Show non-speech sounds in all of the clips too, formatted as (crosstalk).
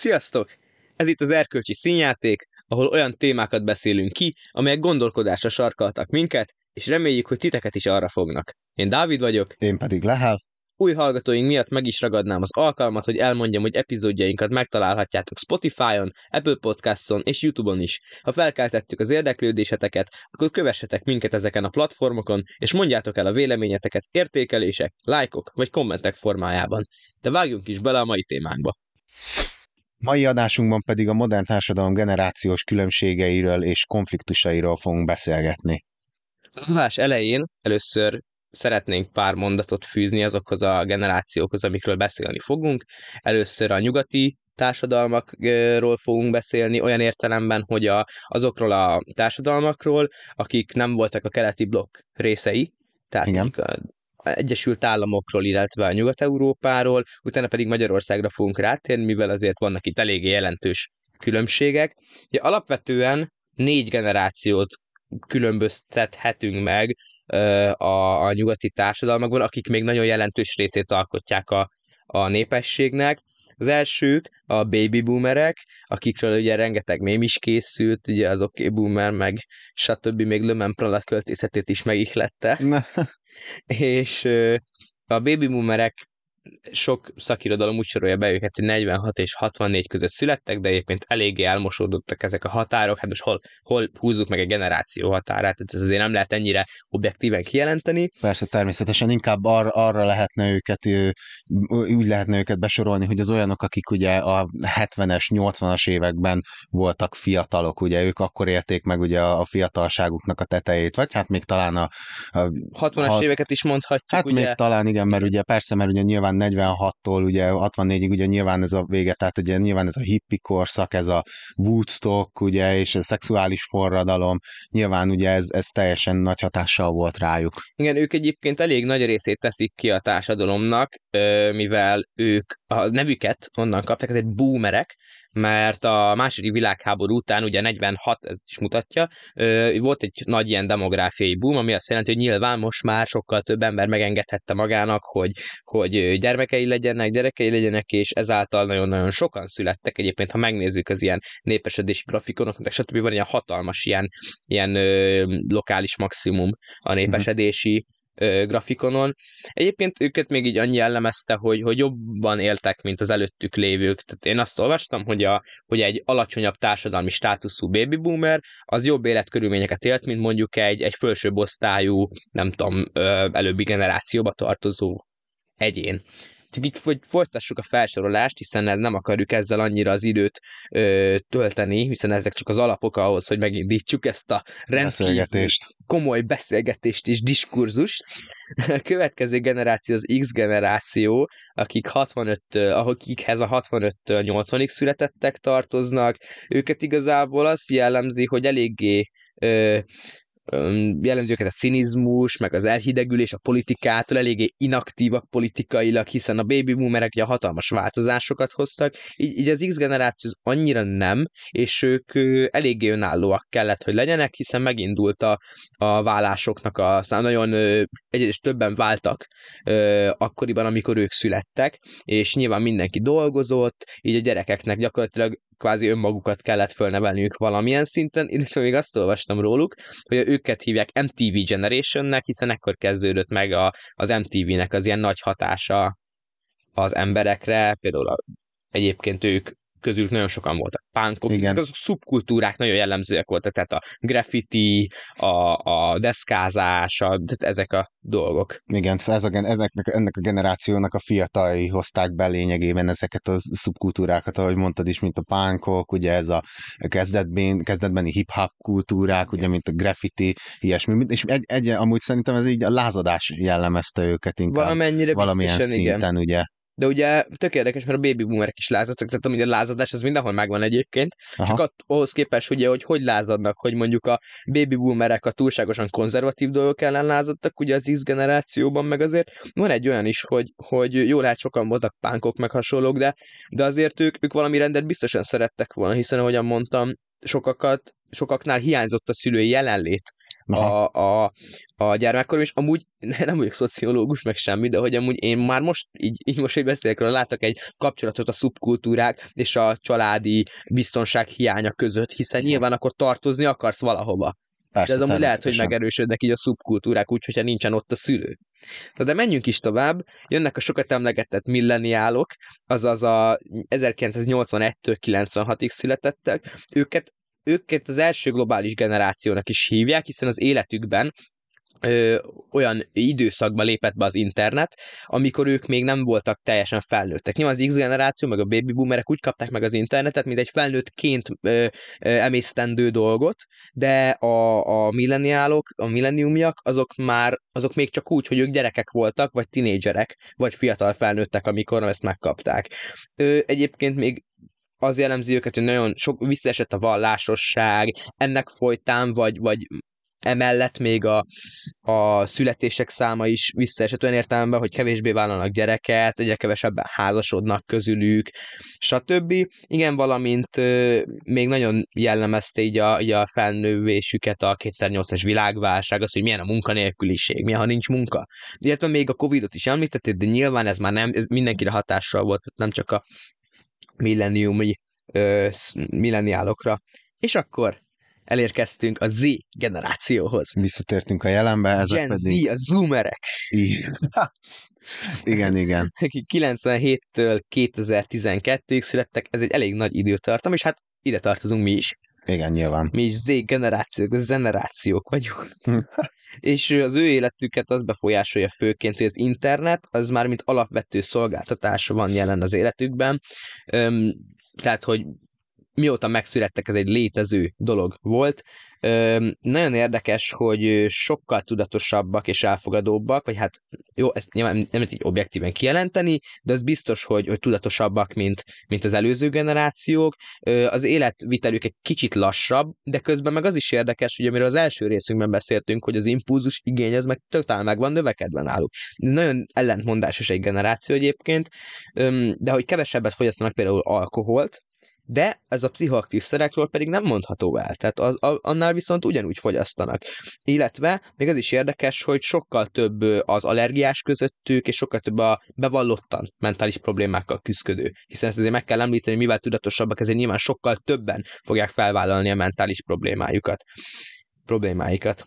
Sziasztok! Ez itt az Erkölcsi Színjáték, ahol olyan témákat beszélünk ki, amelyek gondolkodásra sarkaltak minket, és reméljük, hogy titeket is arra fognak. Én Dávid vagyok. Én pedig Lehel. Új hallgatóink miatt meg is ragadnám az alkalmat, hogy elmondjam, hogy epizódjainkat megtalálhatjátok Spotify-on, Apple Podcasts-on és YouTube-on is. Ha felkeltettük az érdeklődéseteket, akkor kövessetek minket ezeken a platformokon, és mondjátok el a véleményeteket értékelések, lájkok vagy kommentek formájában. De vágjunk is bele a mai témánkba. Mai adásunkban pedig a modern társadalom generációs különbségeiről és konfliktusairól fogunk beszélgetni. Az adás elején először szeretnénk pár mondatot fűzni azokhoz a generációkhoz, amikről beszélni fogunk. Először a nyugati társadalmakról fogunk beszélni, olyan értelemben, hogy a, azokról a társadalmakról, akik nem voltak a keleti blokk részei, tehát Igen. a Egyesült Államokról, illetve a Nyugat-Európáról, utána pedig Magyarországra fogunk rátérni, mivel azért vannak itt eléggé jelentős különbségek. Ugye alapvetően négy generációt különböztethetünk meg a, a nyugati társadalmakban, akik még nagyon jelentős részét alkotják a, a népességnek. Az elsők a baby boomerek, akikről ugye rengeteg mém is készült, ugye az OK boomer, meg stb. még Lömen költészetét is megihlette. És a baby boomerek sok szakirodalom úgy sorolja be őket, hogy 46 és 64 között születtek, de egyébként eléggé elmosódottak ezek a határok, hát most hol, hol húzzuk meg egy generáció határát, tehát ez azért nem lehet ennyire objektíven kijelenteni. Persze, természetesen inkább ar- arra lehetne őket, úgy lehetne őket besorolni, hogy az olyanok, akik ugye a 70-es, 80-as években voltak fiatalok, ugye ők akkor élték meg ugye a fiatalságuknak a tetejét, vagy hát még talán a... a 60-as ha, éveket is mondhatjuk, Hát ugye? még talán igen, mert ugye persze, mert ugye nyilván 46-tól ugye 64-ig ugye nyilván ez a vége, tehát ugye nyilván ez a hippi korszak, ez a Woodstock, ugye, és a szexuális forradalom, nyilván ugye ez, ez teljesen nagy hatással volt rájuk. Igen, ők egyébként elég nagy részét teszik ki a társadalomnak, mivel ők a nevüket onnan kapták, ezért boomerek, mert a második világháború után, ugye 46, ez is mutatja, volt egy nagy ilyen demográfiai boom, ami azt jelenti, hogy nyilván most már sokkal több ember megengedhette magának, hogy, hogy gyermekei legyenek, gyerekei legyenek, és ezáltal nagyon-nagyon sokan születtek. Egyébként, ha megnézzük az ilyen népesedési grafikonok, stb. van ilyen hatalmas ilyen, ilyen ö, lokális maximum a népesedési grafikonon. Egyébként őket még így annyi jellemezte, hogy, hogy jobban éltek, mint az előttük lévők. Tehát én azt olvastam, hogy, a, hogy egy alacsonyabb társadalmi státuszú baby boomer az jobb életkörülményeket élt, mint mondjuk egy, egy felsőbb osztályú, nem tudom, előbbi generációba tartozó egyén csak így hogy folytassuk a felsorolást, hiszen nem akarjuk ezzel annyira az időt ö, tölteni, hiszen ezek csak az alapok ahhoz, hogy megindítsuk ezt a beszélgetést. komoly beszélgetést és diskurzust. A következő generáció az X generáció, akik 65, akikhez a 65-től 80-ig születettek tartoznak. Őket igazából azt jellemzi, hogy eléggé ö, jellemző a cinizmus, meg az elhidegülés a politikától, eléggé inaktívak politikailag, hiszen a baby boomerek ugye hatalmas változásokat hoztak, így, így az X generáció annyira nem, és ők eléggé önállóak kellett, hogy legyenek, hiszen megindult a, a vállásoknak, a, aztán nagyon egy és többen váltak akkoriban, amikor ők születtek, és nyilván mindenki dolgozott, így a gyerekeknek gyakorlatilag kvázi önmagukat kellett fölnevelniük valamilyen szinten, illetve még azt olvastam róluk, hogy őket hívják MTV Generationnek, hiszen ekkor kezdődött meg a, az MTV-nek az ilyen nagy hatása az emberekre, például a, egyébként ők közülük nagyon sokan voltak pánkok, Igen. azok szubkultúrák nagyon jellemzőek voltak, tehát a graffiti, a, a deszkázás, a, tehát ezek a dolgok. Igen, ez a, ezeknek, ennek a generációnak a fiatalai hozták be lényegében ezeket a szubkultúrákat, ahogy mondtad is, mint a pánkok, ugye ez a kezdetben, kezdetbeni hip-hop kultúrák, ugye, mint a graffiti, ilyesmi, és egy, egy, amúgy szerintem ez így a lázadás jellemezte őket inkább. Valamennyire valamilyen biztosan, szinten, igen. ugye. De ugye tök érdekes, mert a baby boomerek is lázadtak, tehát amíg a lázadás az mindenhol megvan egyébként, Aha. csak att, ahhoz képest ugye, hogy hogy lázadnak, hogy mondjuk a baby boomerek a túlságosan konzervatív dolgok ellen lázadtak, ugye az X generációban meg azért van egy olyan is, hogy, hogy jó lehet sokan voltak pánkok meg hasonlók, de, de azért ők, ők valami rendet biztosan szerettek volna, hiszen ahogyan mondtam, sokakat, sokaknál hiányzott a szülői jelenlét a, a, a gyermekkorom, és amúgy nem vagyok szociológus, meg semmi, de hogy amúgy én már most, így, így most, hogy beszélek róla, látok egy kapcsolatot a szubkultúrák és a családi biztonság hiánya között, hiszen nyilván akkor tartozni akarsz valahova. Persze, de ez amúgy lehet, hogy megerősödnek így a szubkultúrák úgy, hogyha nincsen ott a szülő. De menjünk is tovább, jönnek a sokat emlegetett milleniálok, azaz a 1981-től 96-ig születettek, őket őket az első globális generációnak is hívják, hiszen az életükben ö, olyan időszakba lépett be az internet, amikor ők még nem voltak teljesen felnőttek. Nyilván az X generáció, meg a baby boomerek úgy kapták meg az internetet, mint egy felnőttként ö, ö, emésztendő dolgot, de a, a milleniálok, a milleniumiak, azok már, azok még csak úgy, hogy ők gyerekek voltak, vagy tinédzserek, vagy fiatal felnőttek, amikor ezt megkapták. Ö, egyébként még az jellemzi őket, hogy nagyon sok visszaesett a vallásosság, ennek folytán, vagy, vagy emellett még a, a születések száma is visszaesett olyan értelemben, hogy kevésbé vállalnak gyereket, egyre kevesebben házasodnak közülük, stb. Igen, valamint ö, még nagyon jellemezte így a, így a felnővésüket a 2008-as világválság, az, hogy milyen a munkanélküliség, milyen, ha nincs munka. Illetve még a Covid-ot is említették, de nyilván ez már nem, ez mindenkire hatással volt, nem csak a milleniumi milleniálokra. És akkor elérkeztünk a Z generációhoz. Visszatértünk a jelenbe, ezek Gen pedig... Z, a zoomerek. igen, igen. Akik 97-től 2012-ig születtek, ez egy elég nagy időtartam, és hát ide tartozunk mi is. Igen, nyilván. Mi is Z generációk, generációk vagyunk. (laughs) és az ő életüket az befolyásolja főként, hogy az internet az már mint alapvető szolgáltatás van jelen az életükben, tehát, hogy mióta megszülettek, ez egy létező dolog volt. Ö, nagyon érdekes, hogy sokkal tudatosabbak és elfogadóbbak, vagy hát jó, ezt nyilván nem lehet így objektíven kijelenteni, de az biztos, hogy, hogy tudatosabbak, mint, mint az előző generációk. Ö, az életvitelük egy kicsit lassabb, de közben meg az is érdekes, hogy amiről az első részünkben beszéltünk, hogy az impulzus igény az meg totál meg van növekedve náluk. Nagyon ellentmondásos egy generáció egyébként, de hogy kevesebbet fogyasztanak például alkoholt, de ez a pszichoaktív szerekről pedig nem mondható el, tehát az, a, annál viszont ugyanúgy fogyasztanak. Illetve még az is érdekes, hogy sokkal több az allergiás közöttük, és sokkal több a bevallottan mentális problémákkal küzdködő. Hiszen ezt azért meg kell említeni, mivel tudatosabbak, ezért nyilván sokkal többen fogják felvállalni a mentális problémájukat. problémáikat.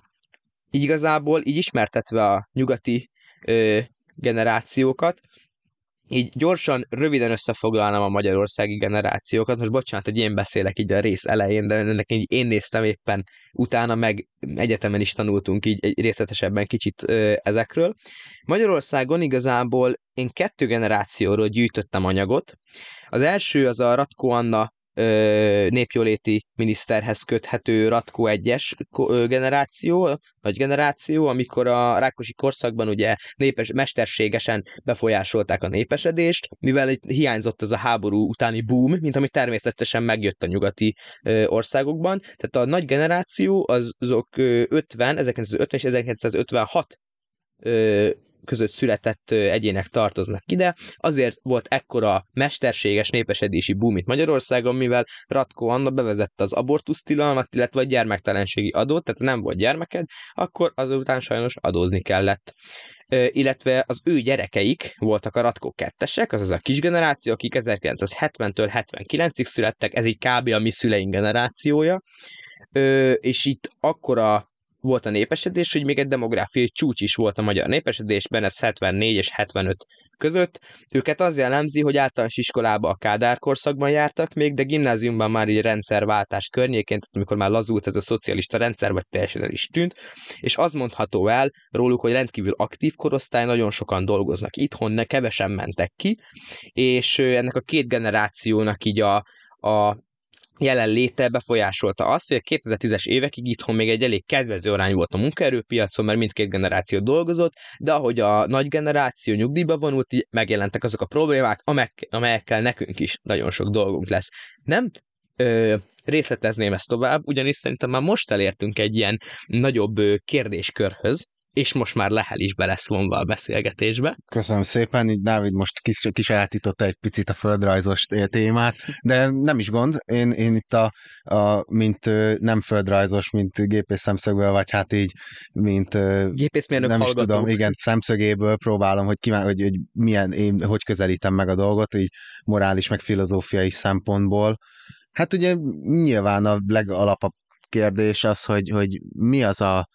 Így igazából, így ismertetve a nyugati ö, generációkat, így gyorsan, röviden összefoglalnám a magyarországi generációkat. Most bocsánat, hogy én beszélek így a rész elején, de ennek így én néztem éppen utána, meg egyetemen is tanultunk így részletesebben kicsit ö, ezekről. Magyarországon igazából én kettő generációról gyűjtöttem anyagot. Az első az a Ratko Anna népjóléti miniszterhez köthető Ratko 1-es generáció, nagy generáció, amikor a rákosi korszakban ugye népes, mesterségesen befolyásolták a népesedést, mivel itt hiányzott az a háború utáni boom, mint ami természetesen megjött a nyugati országokban. Tehát a nagy generáció azok 50, 1950 és 1956 között született egyének tartoznak ide. Azért volt ekkora mesterséges népesedési boom itt Magyarországon, mivel Ratko Anna bevezette az abortusztilalmat, illetve a gyermektelenségi adót, tehát nem volt gyermeked, akkor azután sajnos adózni kellett illetve az ő gyerekeik voltak a Ratko kettesek, azaz a kis generáció, akik 1970-től 79-ig születtek, ez így kb. a mi szüleink generációja, és itt akkora volt a népesedés, hogy még egy demográfiai csúcs is volt a magyar népesedésben, ez 74 és 75 között. Őket az jellemzi, hogy általános iskolába a Kádár korszakban jártak még, de gimnáziumban már így rendszerváltás környékén, tehát amikor már lazult ez a szocialista rendszer, vagy teljesen el is tűnt, és az mondható el róluk, hogy rendkívül aktív korosztály, nagyon sokan dolgoznak itthon, ne kevesen mentek ki, és ennek a két generációnak így a, a jelenléte befolyásolta azt, hogy a 2010-es évekig itthon még egy elég kedvező arány volt a munkaerőpiacon, mert mindkét generáció dolgozott, de ahogy a nagy generáció nyugdíjba vonult, így megjelentek azok a problémák, amelyekkel nekünk is nagyon sok dolgunk lesz. Nem ö, részletezném ezt tovább, ugyanis szerintem már most elértünk egy ilyen nagyobb kérdéskörhöz, és most már Lehel is be lesz vonva a beszélgetésbe. Köszönöm szépen, így Dávid most kis, kisajátította egy picit a földrajzos témát, de nem is gond, én, én itt a, a, mint nem földrajzos, mint gépész szemszögből, vagy hát így, mint Gépészmérnök nem hallgató. is tudom, igen, szemszögéből próbálom, hogy, kíván, hogy, hogy milyen, én hogy közelítem meg a dolgot, így morális, meg filozófiai szempontból. Hát ugye nyilván a legalapabb kérdés az, hogy, hogy mi az a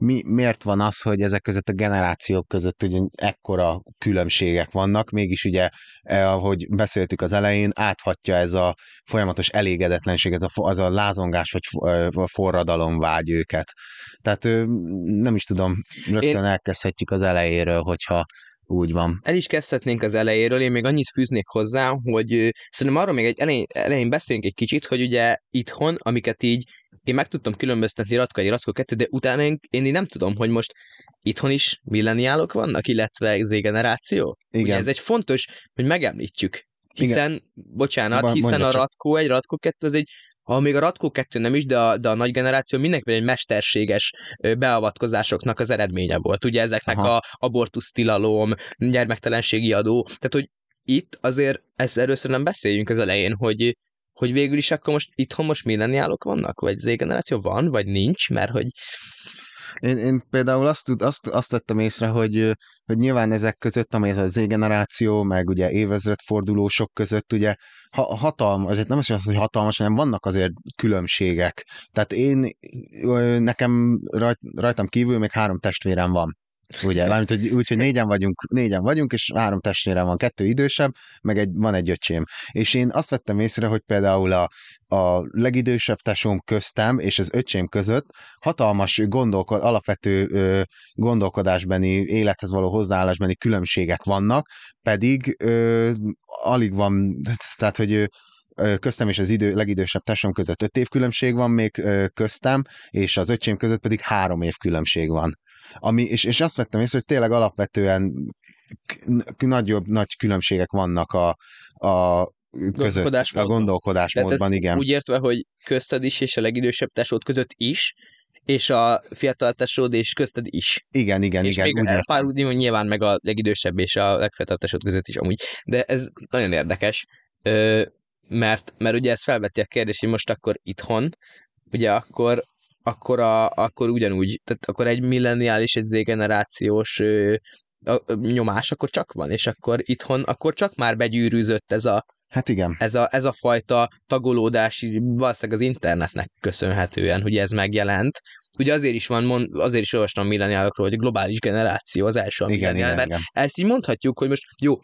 mi, miért van az, hogy ezek között a generációk között ugye ekkora különbségek vannak, mégis ugye, eh, ahogy beszéltük az elején, áthatja ez a folyamatos elégedetlenség, ez a, az a lázongás vagy a forradalom vágy őket. Tehát nem is tudom, rögtön Én... elkezdhetjük az elejéről, hogyha úgy van. El is kezdhetnénk az elejéről, én még annyit fűznék hozzá, hogy szerintem arról még egy elején, elején beszéljünk egy kicsit, hogy ugye itthon, amiket így én meg tudtam különböztetni Ratko egy Ratko 2, de utána én, én nem tudom, hogy most itthon is milleniálok vannak, illetve Z-generáció? Igen. Ugye ez egy fontos, hogy megemlítjük. Hiszen, Igen. bocsánat, Ba, hiszen a Ratko egy, Ratko 2 az egy ha még a Ratko 2 nem is, de a, de a nagy generáció mindenképpen egy mesterséges beavatkozásoknak az eredménye volt. Ugye ezeknek Aha. a abortusz tilalom, gyermektelenségi adó, tehát hogy itt azért ezt először nem beszéljünk az elején, hogy hogy végül is akkor most itthon most milleniálok vannak? Vagy Z-generáció van, vagy nincs? Mert hogy én, én például azt, azt, azt vettem észre, hogy, hogy nyilván ezek között, amely ez a Z-generáció, meg ugye évezredfordulósok között, ugye ha, hatalmas, azért nem az, hogy hatalmas, hanem vannak azért különbségek. Tehát én, nekem rajt, rajtam kívül még három testvérem van. Ugye, mármint, hogy, úgy, hogy négyen vagyunk, négyen vagyunk, és három testvérem van, kettő idősebb, meg egy, van egy öcsém. És én azt vettem észre, hogy például a, a legidősebb tesóm köztem és az öcsém között hatalmas gondolkod, alapvető ö, gondolkodásbeni, élethez való hozzáállásbeni különbségek vannak, pedig ö, alig van, tehát, hogy köztem és az idő, legidősebb tesóm között öt év különbség van még köztem, és az öcsém között pedig három év különbség van. Ami, és, és azt vettem észre, hogy tényleg alapvetően nagyobb, nagy különbségek vannak a, a között, a gondolkodásmódban, igen. Úgy értve, hogy közted is és a legidősebb tesód között is, és a fiatal tesód és közted is. Igen, igen, és igen. Még úgy pár úgy nyilván meg a legidősebb és a legfiatal tesód között is amúgy. De ez nagyon érdekes, mert, mert ugye ez felveti a kérdést, hogy most akkor itthon, ugye akkor akkor, a, akkor ugyanúgy, tehát akkor egy milleniális, egy Z-generációs nyomás akkor csak van, és akkor itthon, akkor csak már begyűrűzött ez a, Hát igen. Ez a, ez a fajta tagolódás, valószínűleg az internetnek köszönhetően, hogy ez megjelent. Ugye azért is van, azért is olvastam milleniálokról, hogy globális generáció az első a igen, igen, mert igen. ezt így mondhatjuk, hogy most jó,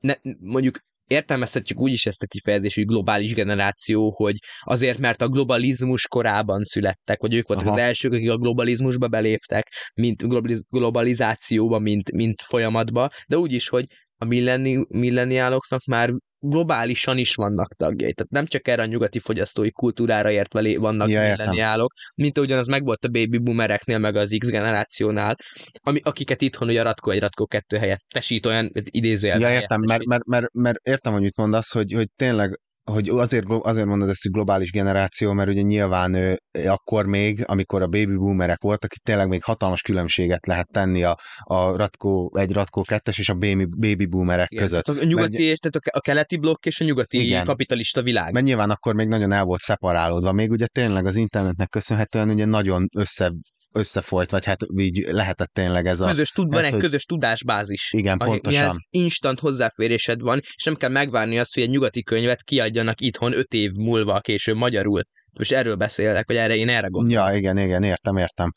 ne, mondjuk értelmezhetjük úgy is ezt a kifejezést, hogy globális generáció, hogy azért, mert a globalizmus korában születtek, vagy ők voltak Aha. az elsők, akik a globalizmusba beléptek, mint globaliz- globalizációba, mint, mint folyamatba, de úgy is, hogy a millenni- milleniáloknak már globálisan is vannak tagjai. Tehát nem csak erre a nyugati fogyasztói kultúrára értve vannak ja, milleniálok, mint ugyanaz megvolt a baby boomereknél, meg az X generációnál, ami, akiket itthon ugye a Ratko egy Ratko kettő helyett tesít olyan idézőjelben. Ja, értem, mert, mert, mert, mert, értem, hogy mit mondasz, hogy, hogy tényleg hogy azért, azért mondod ezt, hogy globális generáció, mert ugye nyilván ő, akkor még, amikor a baby boomerek voltak, itt tényleg még hatalmas különbséget lehet tenni a, a Ratko, egy Ratko 2 és a baby, baby boomerek igen, között. A nyugati, mert, tehát a keleti blokk és a nyugati igen, kapitalista világ. Mert nyilván akkor még nagyon el volt szeparálódva, még ugye tényleg az internetnek köszönhetően ugye nagyon össze összefolyt, vagy hát így lehetett tényleg ez a... Közös tud, van egy hogy... közös tudásbázis. Igen, pontosan. Ez instant hozzáférésed van, és nem kell megvárni azt, hogy egy nyugati könyvet kiadjanak itthon öt év múlva később magyarul. Most erről beszélek, vagy erre én erre gondolom. Ja, igen, igen, értem, értem.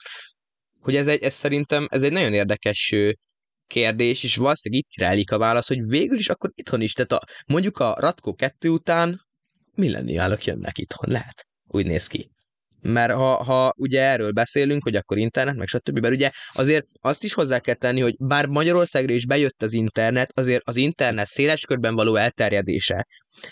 Hogy ez, egy, ez szerintem ez egy nagyon érdekes kérdés, és valószínűleg itt rejlik a válasz, hogy végül is akkor itthon is, tehát a, mondjuk a Ratko 2 után milleniálok jönnek itthon, lehet. Úgy néz ki. Mert ha, ha ugye erről beszélünk, hogy akkor internet, meg stb., mert ugye azért azt is hozzá kell tenni, hogy bár Magyarországra is bejött az internet, azért az internet széles körben való elterjedése,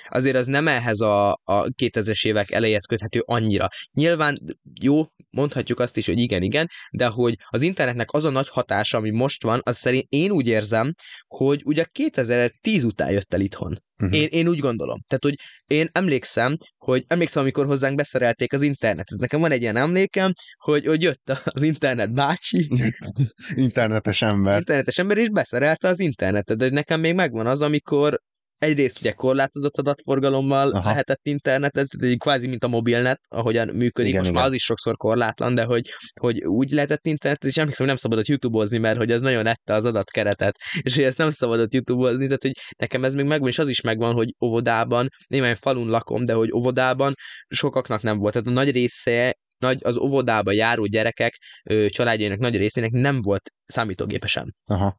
azért az nem ehhez a, a 2000-es évek elejéhez köthető annyira. Nyilván jó, mondhatjuk azt is, hogy igen, igen, de hogy az internetnek az a nagy hatása, ami most van, az szerint én úgy érzem, hogy ugye 2010 után jött el itthon. Uh-huh. Én, én úgy gondolom. Tehát, hogy én emlékszem, hogy emlékszem, amikor hozzánk beszerelték az internetet. Nekem van egy ilyen emlékem, hogy, hogy jött az internet bácsi. (laughs) Internetes ember. Internetes ember, és beszerelte az internetet. De nekem még megvan az, amikor egyrészt ugye korlátozott adatforgalommal Aha. lehetett internet, ez egy kvázi mint a mobilnet, ahogyan működik, igen, most igen. már az is sokszor korlátlan, de hogy, hogy úgy lehetett internet, és emlékszem, hogy nem szabadott youtube-ozni, mert hogy ez nagyon ette az adatkeretet, és hogy ezt nem szabadott youtube-ozni, tehát hogy nekem ez még megvan, és az is megvan, hogy óvodában, némely falun lakom, de hogy óvodában sokaknak nem volt, tehát a nagy része nagy, az óvodába járó gyerekek családjainak nagy részének nem volt számítógépesen. Aha.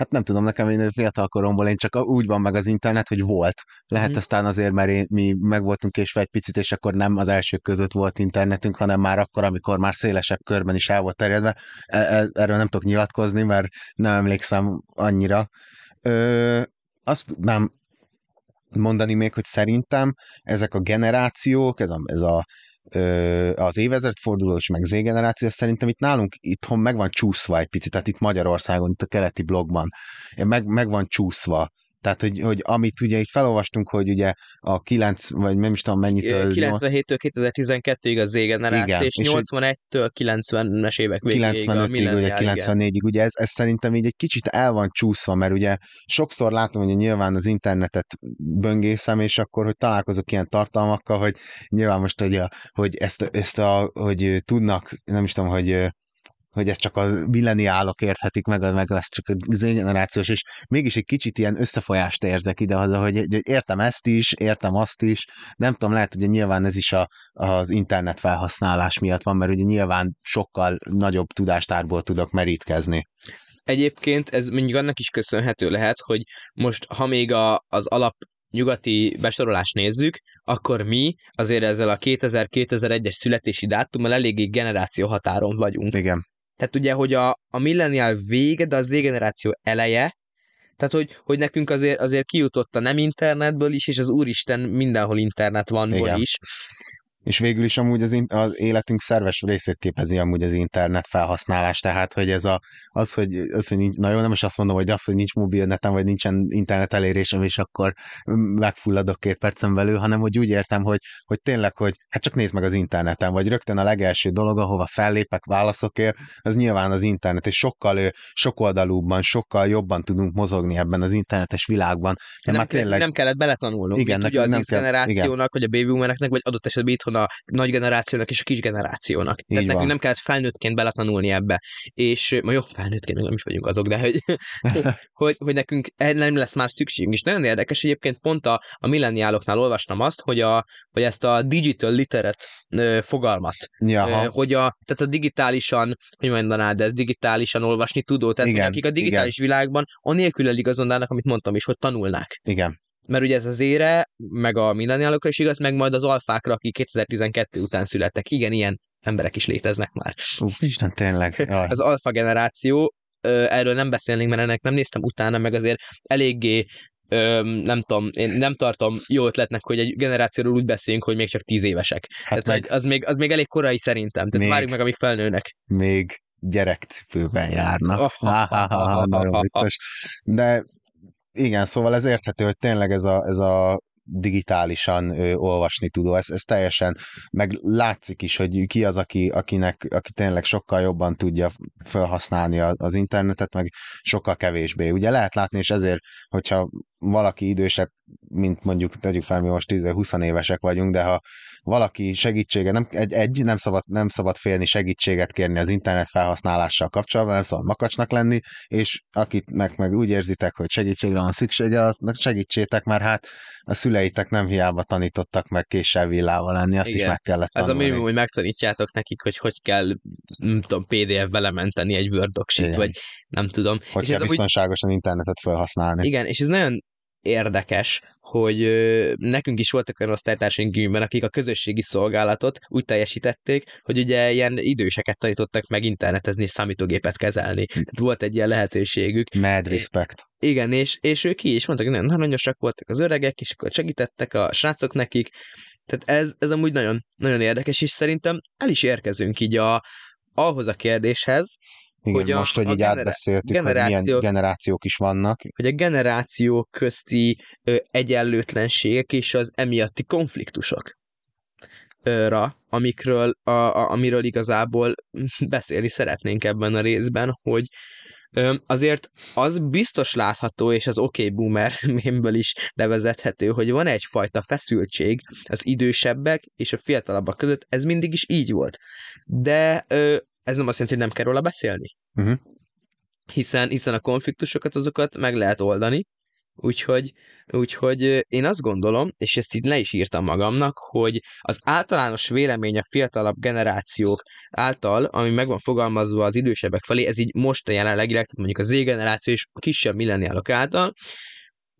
Hát nem tudom, nekem én fiatal koromból én csak úgy van meg az internet, hogy volt. Lehet mm. aztán azért, mert én, mi meg voltunk késve egy picit, és akkor nem az elsők között volt internetünk, hanem már akkor, amikor már szélesebb körben is el volt terjedve. E, e, erről nem tudok nyilatkozni, mert nem emlékszem annyira. Ö, azt nem mondani még, hogy szerintem ezek a generációk, ez a, ez a az évezredfordulós meg Z generáció, szerintem itt nálunk itthon meg van csúszva egy picit, tehát itt Magyarországon, itt a keleti blogban, meg, meg van csúszva tehát, hogy, hogy amit ugye itt felolvastunk, hogy ugye a 9, vagy nem is tudom mennyit. 97-től 2012-ig a Z generáció, igen, és, és 81-től 90-es évek végéig 95-ig, ugye 94-ig, ugye ez, ez szerintem így egy kicsit el van csúszva, mert ugye sokszor látom, hogy nyilván az internetet böngészem, és akkor, hogy találkozok ilyen tartalmakkal, hogy nyilván most, hogy, a, hogy ezt, ezt a, hogy tudnak, nem is tudom, hogy hogy ezt csak a milleniálok érthetik meg, meg ezt csak az generációs, és mégis egy kicsit ilyen összefolyást érzek ide haza, hogy, hogy értem ezt is, értem azt is, nem tudom, lehet, hogy nyilván ez is a, az internet felhasználás miatt van, mert ugye nyilván sokkal nagyobb tudástárból tudok merítkezni. Egyébként ez mondjuk annak is köszönhető lehet, hogy most, ha még a, az alap nyugati besorolást nézzük, akkor mi azért ezzel a 2000-2001-es születési dátummal eléggé generáció határon vagyunk. Igen. Tehát ugye, hogy a, a millennial vége, de a Z generáció eleje, tehát, hogy, hogy nekünk azért, azért kijutott a nem internetből is, és az úristen mindenhol internet van is. És végül is amúgy az, az életünk szerves részét képezi amúgy az internet felhasználás, tehát hogy ez a, az, hogy, az, hogy nincs, na jó, nem is azt mondom, hogy az, hogy nincs mobilnetem, vagy nincsen internet elérésem, és akkor megfulladok két percen belül, hanem hogy úgy értem, hogy, hogy tényleg, hogy hát csak nézd meg az interneten, vagy rögtön a legelső dolog, ahova fellépek válaszokért, az nyilván az internet, és sokkal sokoldalúbban, sokkal jobban tudunk mozogni ebben az internetes világban. De nem, tényleg... nem kellett beletanulnunk. Igen, ugye az generációnak, kell, vagy a baby boomereknek, vagy adott esetben itthon a nagy generációnak és a kis generációnak. Így Tehát van. nekünk nem kellett felnőttként beletanulni ebbe. És ma jó, felnőttként nem is vagyunk azok, de hogy, (laughs) hogy, hogy nekünk nem lesz már szükségünk. És nagyon érdekes, egyébként pont a, a milleniáloknál olvastam azt, hogy, a, hogy ezt a digital literate fogalmat, Jaha. hogy a, tehát a digitálisan, hogy mondanád, ez digitálisan olvasni tudó, tehát igen, akik a digitális igen. világban anélkül eligazodnának, amit mondtam is, hogy tanulnák. Igen mert ugye ez az ére, meg a milleniálokra is igaz, meg majd az alfákra, akik 2012 után születtek. Igen, ilyen emberek is léteznek már. Ú, Isten, tényleg. Jaj. Az alfa generáció, erről nem beszélnénk, mert ennek nem néztem utána, meg azért eléggé Öm, nem tudom, én nem tartom jó ötletnek, hogy egy generációról úgy beszéljünk, hogy még csak tíz évesek. Hát Tehát meg, az, még, az még elég korai szerintem. Tehát még, várjuk meg, amíg felnőnek. Még gyerekcipőben járnak. Oh, ha, ha, ha, nagyon vicces. De igen, szóval ez érthető, hogy tényleg ez a, ez a digitálisan ö, olvasni tudó. Ez, ez teljesen, meg látszik is, hogy ki az, aki, akinek, aki tényleg sokkal jobban tudja felhasználni az internetet, meg sokkal kevésbé. Ugye lehet látni, és ezért, hogyha valaki idősebb, mint mondjuk tegyük fel, mi most 10-20 évesek vagyunk, de ha valaki segítsége, nem, egy, egy nem, szabad, nem szabad félni segítséget kérni az internet felhasználással kapcsolatban, nem szabad makacsnak lenni, és akitnek meg úgy érzitek, hogy segítségre van szüksége, aznak segítsétek, mert hát a szüleitek nem hiába tanítottak meg késsel villával lenni, azt Igen. is meg kellett tanulni. Ez a minimum, hogy megtanítjátok nekik, hogy hogy kell, nem tudom, PDF-be lementeni egy Word vagy nem tudom. Hogy és kell biztonságosan úgy... internetet felhasználni. Igen, és ez nagyon érdekes, hogy nekünk is voltak olyan osztálytársaink gimiben, akik a közösségi szolgálatot úgy teljesítették, hogy ugye ilyen időseket tanítottak meg internetezni és számítógépet kezelni. Tehát volt egy ilyen lehetőségük. Mad respect. Igen, és, és ők ki is mondtak, hogy nagyon aranyosak voltak az öregek, és akkor segítettek a srácok nekik. Tehát ez, ez amúgy nagyon, nagyon érdekes, és szerintem el is érkezünk így a, ahhoz a kérdéshez, Igen, hogy a- most, hogy a így genera- átbeszéltük, hogy generációk- milyen generációk is vannak. hogy a generációk közti ö, egyenlőtlenségek és az emiatti konfliktusok ra, amikről, a, a, amiről igazából (laughs) beszélni szeretnénk ebben a részben, hogy ö, azért az biztos látható, és az OK Boomer (laughs) mémből is levezethető, hogy van egyfajta feszültség az idősebbek és a fiatalabbak között, ez mindig is így volt. De ö, ez nem azt jelenti, hogy nem kell róla beszélni. Uh-huh. Hiszen, hiszen a konfliktusokat azokat meg lehet oldani, Úgyhogy, úgyhogy én azt gondolom, és ezt itt le is írtam magamnak, hogy az általános vélemény a fiatalabb generációk által, ami meg van fogalmazva az idősebbek felé, ez így most a jelenlegileg, tehát mondjuk a Z generáció és a kisebb milleniálok által,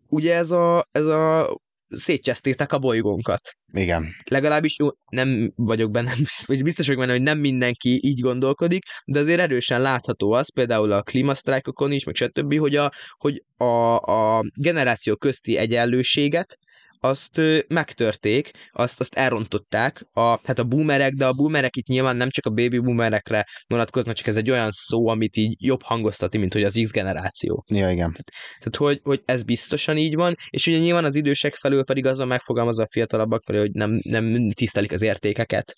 ugye ez a, ez a szétcsesztétek a bolygónkat. Igen. Legalábbis jó, nem vagyok benne, (laughs) vagy biztos vagyok benne, hogy nem mindenki így gondolkodik, de azért erősen látható az, például a klímasztrájkokon is, meg stb., hogy a, hogy a, a generáció közti egyenlőséget azt megtörték, azt, azt elrontották, a, hát a boomerek, de a boomerek itt nyilván nem csak a baby boomerekre vonatkoznak, csak ez egy olyan szó, amit így jobb hangoztatni, mint hogy az X generáció. Ja, igen. Tehát, hogy, hogy ez biztosan így van, és ugye nyilván az idősek felől pedig azon megfogalmazza a fiatalabbak felől, hogy nem, nem tisztelik az értékeket.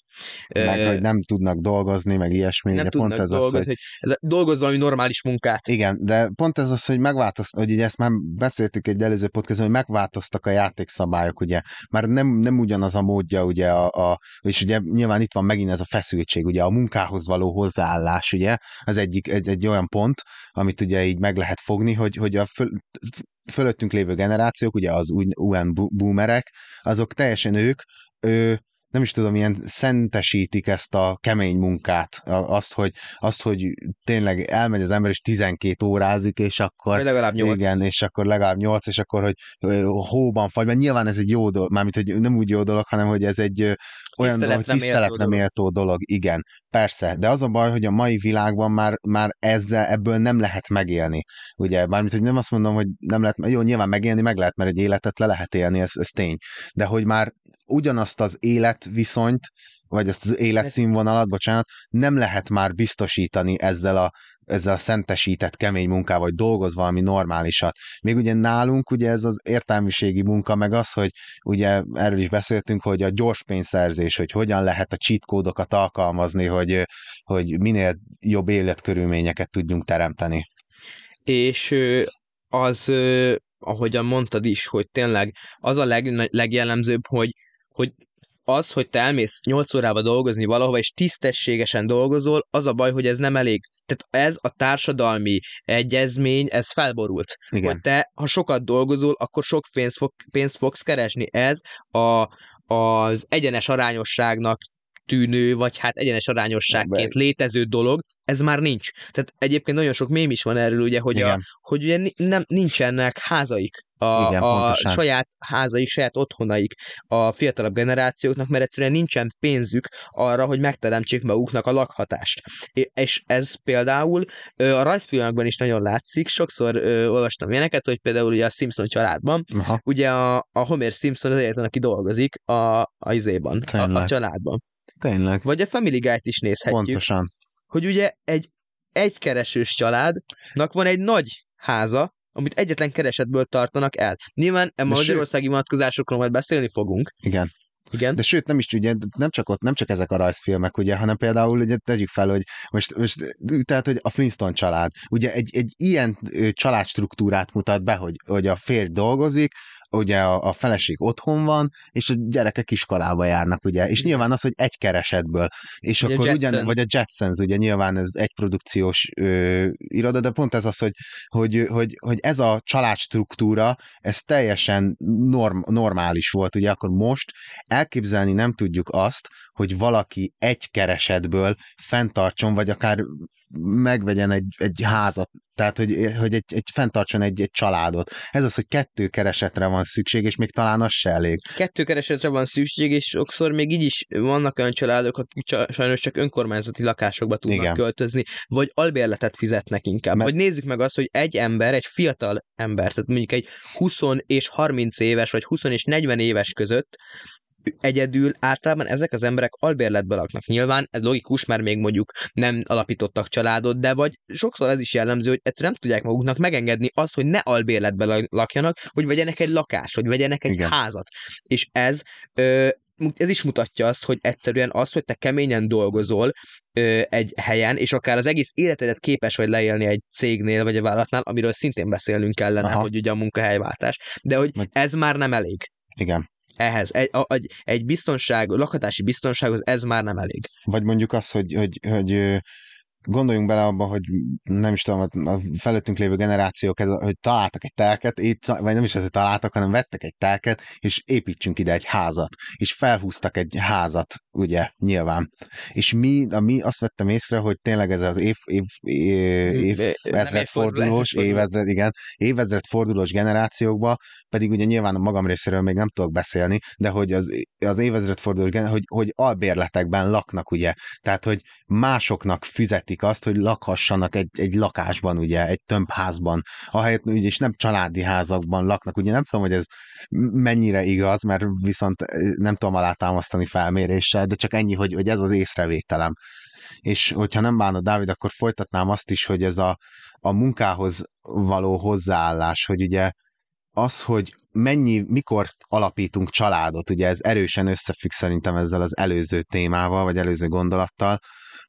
Meg, Ö, hogy nem tudnak dolgozni, meg ilyesmi. nem tudnak pont ez dolgozni, az, hogy hogy ez a, dolgozz valami normális munkát. Igen, de pont ez az, hogy megváltoztak, hogy ugye ezt már beszéltük egy előző podcastban, hogy megváltoztak a játékszabályok, ugye. Már nem, nem ugyanaz a módja, ugye, a, a, és ugye nyilván itt van megint ez a feszültség, ugye a munkához való hozzáállás, ugye, az egyik, egy, egy olyan pont, amit ugye így meg lehet fogni, hogy, hogy a föl, fölöttünk lévő generációk, ugye az UN boomerek, azok teljesen ők, ő, nem is tudom, ilyen szentesítik ezt a kemény munkát, azt, hogy, azt, hogy tényleg elmegy az ember, és 12 órázik, és akkor Vagy legalább nyolc. igen, és akkor legalább 8, és akkor, hogy hóban fagy, mert nyilván ez egy jó dolog, mármint, hogy nem úgy jó dolog, hanem, hogy ez egy olyan dolog, Tiszteletre méltó tiszteletre dolog. méltó dolog, igen, persze, de az a baj, hogy a mai világban már, már ezzel, ebből nem lehet megélni, ugye, mármint, hogy nem azt mondom, hogy nem lehet, jó, nyilván megélni meg lehet, mert egy életet le lehet élni, ez, ez tény, de hogy már ugyanazt az életviszonyt, vagy ezt az életszínvonalat, bocsánat, nem lehet már biztosítani ezzel a, ezzel a szentesített kemény munkával, vagy dolgoz valami normálisat. Még ugye nálunk ugye ez az értelmiségi munka, meg az, hogy ugye erről is beszéltünk, hogy a gyors pénzszerzés, hogy hogyan lehet a cheat kódokat alkalmazni, hogy, hogy minél jobb életkörülményeket tudjunk teremteni. És az, ahogyan mondtad is, hogy tényleg az a leg, legjellemzőbb, hogy, hogy az, hogy te elmész 8 órába dolgozni valahova, és tisztességesen dolgozol, az a baj, hogy ez nem elég. Tehát ez a társadalmi egyezmény, ez felborult. Igen. Hogy te, ha sokat dolgozol, akkor sok pénzt, fog, pénzt fogsz keresni. Ez a, az egyenes arányosságnak tűnő, vagy hát egyenes arányosságként létező dolog, ez már nincs. Tehát egyébként nagyon sok mém is van erről, ugye, hogy, a, hogy ugye nem, nincsenek házaik, a, Igen, a pontosan. saját házaik, saját otthonaik a fiatalabb generációknak, mert egyszerűen nincsen pénzük arra, hogy megteremtsék maguknak a lakhatást. És ez például a rajzfilmekben is nagyon látszik, sokszor ö, olvastam ilyeneket, hogy például ugye a Simpson családban, Aha, ugye a, a Homer Simpson az egyetlen, aki dolgozik a, a izéban, a, a családban. Tényleg, Vagy a Family Guy-t is nézhetjük pontosan. hogy ugye egy egykeresős családnak van egy nagy háza, amit egyetlen keresetből tartanak el. Nyilván a sőt- magyarországi vonatkozásokról majd beszélni fogunk. Igen. Igen. De sőt, nem is ugye, nem csak ott, nem csak ezek a rajzfilmek, ugye, hanem például ugye tegyük fel, hogy most, most tehát, hogy a Flintstone család, ugye egy, egy ilyen családstruktúrát mutat be, hogy, hogy a férj dolgozik, ugye a, a feleség otthon van, és a gyerekek iskolába járnak, ugye, és nyilván az, hogy egy keresetből, és a akkor ugyan, vagy a Jetsons, ugye nyilván ez egy produkciós ö, iroda, de pont ez az, hogy, hogy, hogy, hogy ez a családstruktúra, ez teljesen norm, normális volt, ugye? Akkor most elképzelni nem tudjuk azt, hogy valaki egy keresetből fenntartson, vagy akár megvegyen egy, egy házat, tehát hogy, hogy egy, egy fenntartson egy, egy családot. Ez az, hogy kettő keresetre van szükség, és még talán az se elég. Kettő keresetre van szükség, és sokszor még így is vannak olyan családok, akik csa- sajnos csak önkormányzati lakásokba tudnak Igen. költözni, vagy albérletet fizetnek inkább. Mert- Vagy nézzük meg azt, hogy egy ember, egy fiatal ember, tehát mondjuk egy 20 és 30 éves, vagy 20 és 40 éves között egyedül általában ezek az emberek albérletbe laknak. Nyilván ez logikus, mert még mondjuk nem alapítottak családot, de vagy sokszor ez is jellemző, hogy egyszerűen nem tudják maguknak megengedni azt, hogy ne albérletbe lakjanak, hogy vegyenek egy lakást, vagy vegyenek egy Igen. házat. És ez ö, ez is mutatja azt, hogy egyszerűen az, hogy te keményen dolgozol ö, egy helyen, és akár az egész életedet képes vagy leélni egy cégnél, vagy a vállalatnál, amiről szintén beszélnünk kellene, Aha. hogy ugye a munkahelyváltás, de hogy ez már nem elég. Igen ehhez. Egy, a, egy, egy biztonság, lakhatási biztonsághoz ez már nem elég. Vagy mondjuk az, hogy, hogy, hogy gondoljunk bele abba, hogy nem is tudom, a felőttünk lévő generációk, hogy találtak egy telket, itt, vagy nem is ez, hogy találtak, hanem vettek egy telket, és építsünk ide egy házat, és felhúztak egy házat, ugye, nyilván. És mi, a mi azt vettem észre, hogy tényleg ez az év, év, év, év ezred fordulós, évezred, igen, évezred fordulós generációkba, pedig ugye nyilván a magam részéről még nem tudok beszélni, de hogy az, az évezred fordulós, hogy, hogy albérletekben laknak, ugye, tehát, hogy másoknak fizeti szeretik azt, hogy lakhassanak egy, egy lakásban, ugye, egy tömbházban, ahelyett, ugye, és nem családi házakban laknak. Ugye nem tudom, hogy ez mennyire igaz, mert viszont nem tudom alátámasztani felméréssel, de csak ennyi, hogy, hogy ez az észrevételem. És hogyha nem bánod, Dávid, akkor folytatnám azt is, hogy ez a, a munkához való hozzáállás, hogy ugye az, hogy mennyi, mikor alapítunk családot, ugye ez erősen összefügg szerintem ezzel az előző témával, vagy előző gondolattal,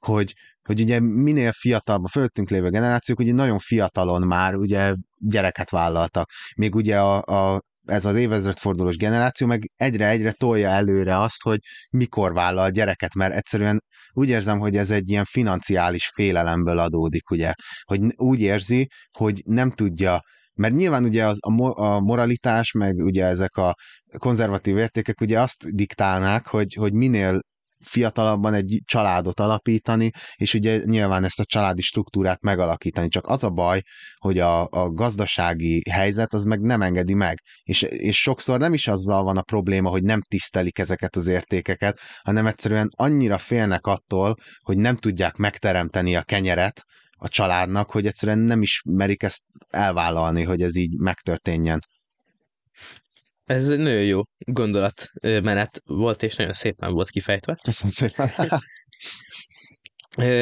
hogy, hogy ugye minél fiatalabb a fölöttünk lévő generációk, ugye nagyon fiatalon már ugye gyereket vállaltak. Még ugye a, a ez az évezredfordulós generáció meg egyre-egyre tolja előre azt, hogy mikor vállal gyereket, mert egyszerűen úgy érzem, hogy ez egy ilyen financiális félelemből adódik, ugye, hogy úgy érzi, hogy nem tudja mert nyilván ugye az, a, a moralitás, meg ugye ezek a konzervatív értékek ugye azt diktálnák, hogy, hogy minél fiatalabban egy családot alapítani, és ugye nyilván ezt a családi struktúrát megalakítani. Csak az a baj, hogy a, a gazdasági helyzet az meg nem engedi meg. És, és sokszor nem is azzal van a probléma, hogy nem tisztelik ezeket az értékeket, hanem egyszerűen annyira félnek attól, hogy nem tudják megteremteni a kenyeret, a családnak, hogy egyszerűen nem is merik ezt elvállalni, hogy ez így megtörténjen. Ez egy nagyon jó gondolatmenet volt, és nagyon szépen volt kifejtve. Köszönöm szépen.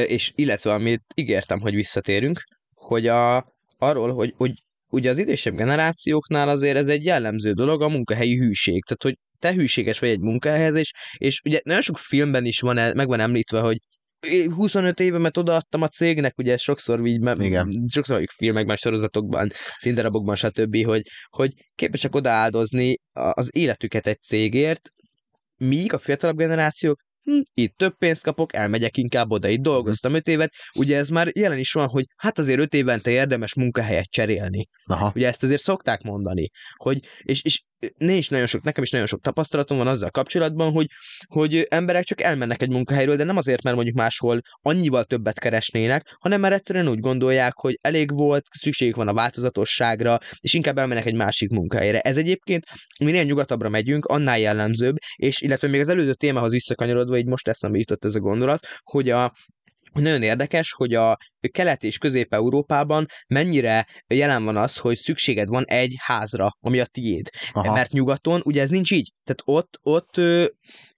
és illetve, amit ígértem, hogy visszatérünk, hogy a, arról, hogy, hogy ugye az idősebb generációknál azért ez egy jellemző dolog, a munkahelyi hűség. Tehát, hogy te hűséges vagy egy munkahelyhez, és, és ugye nagyon sok filmben is van, meg van említve, hogy 25 évemet odaadtam a cégnek, ugye sokszor így, Igen. sokszor filmekben, sorozatokban, színdarabokban, stb., hogy, hogy képesek odaáldozni az életüket egy cégért, míg a fiatalabb generációk hm, itt több pénzt kapok, elmegyek inkább oda, itt dolgoztam öt évet, ugye ez már jelen is van, hogy hát azért öt évente érdemes munkahelyet cserélni. Aha. Ugye ezt azért szokták mondani, hogy, és, és is nagyon sok, nekem is nagyon sok tapasztalatom van azzal kapcsolatban, hogy, hogy emberek csak elmennek egy munkahelyről, de nem azért, mert mondjuk máshol annyival többet keresnének, hanem mert egyszerűen úgy gondolják, hogy elég volt, szükségük van a változatosságra, és inkább elmennek egy másik munkahelyre. Ez egyébként minél nyugatabbra megyünk, annál jellemzőbb, és illetve még az előző témához visszakanyarodva, így most eszembe jutott ez a gondolat, hogy a, nagyon érdekes, hogy a kelet- és közép-európában mennyire jelen van az, hogy szükséged van egy házra, ami a tiéd. Aha. Mert nyugaton ugye ez nincs így. Tehát ott, ott ö,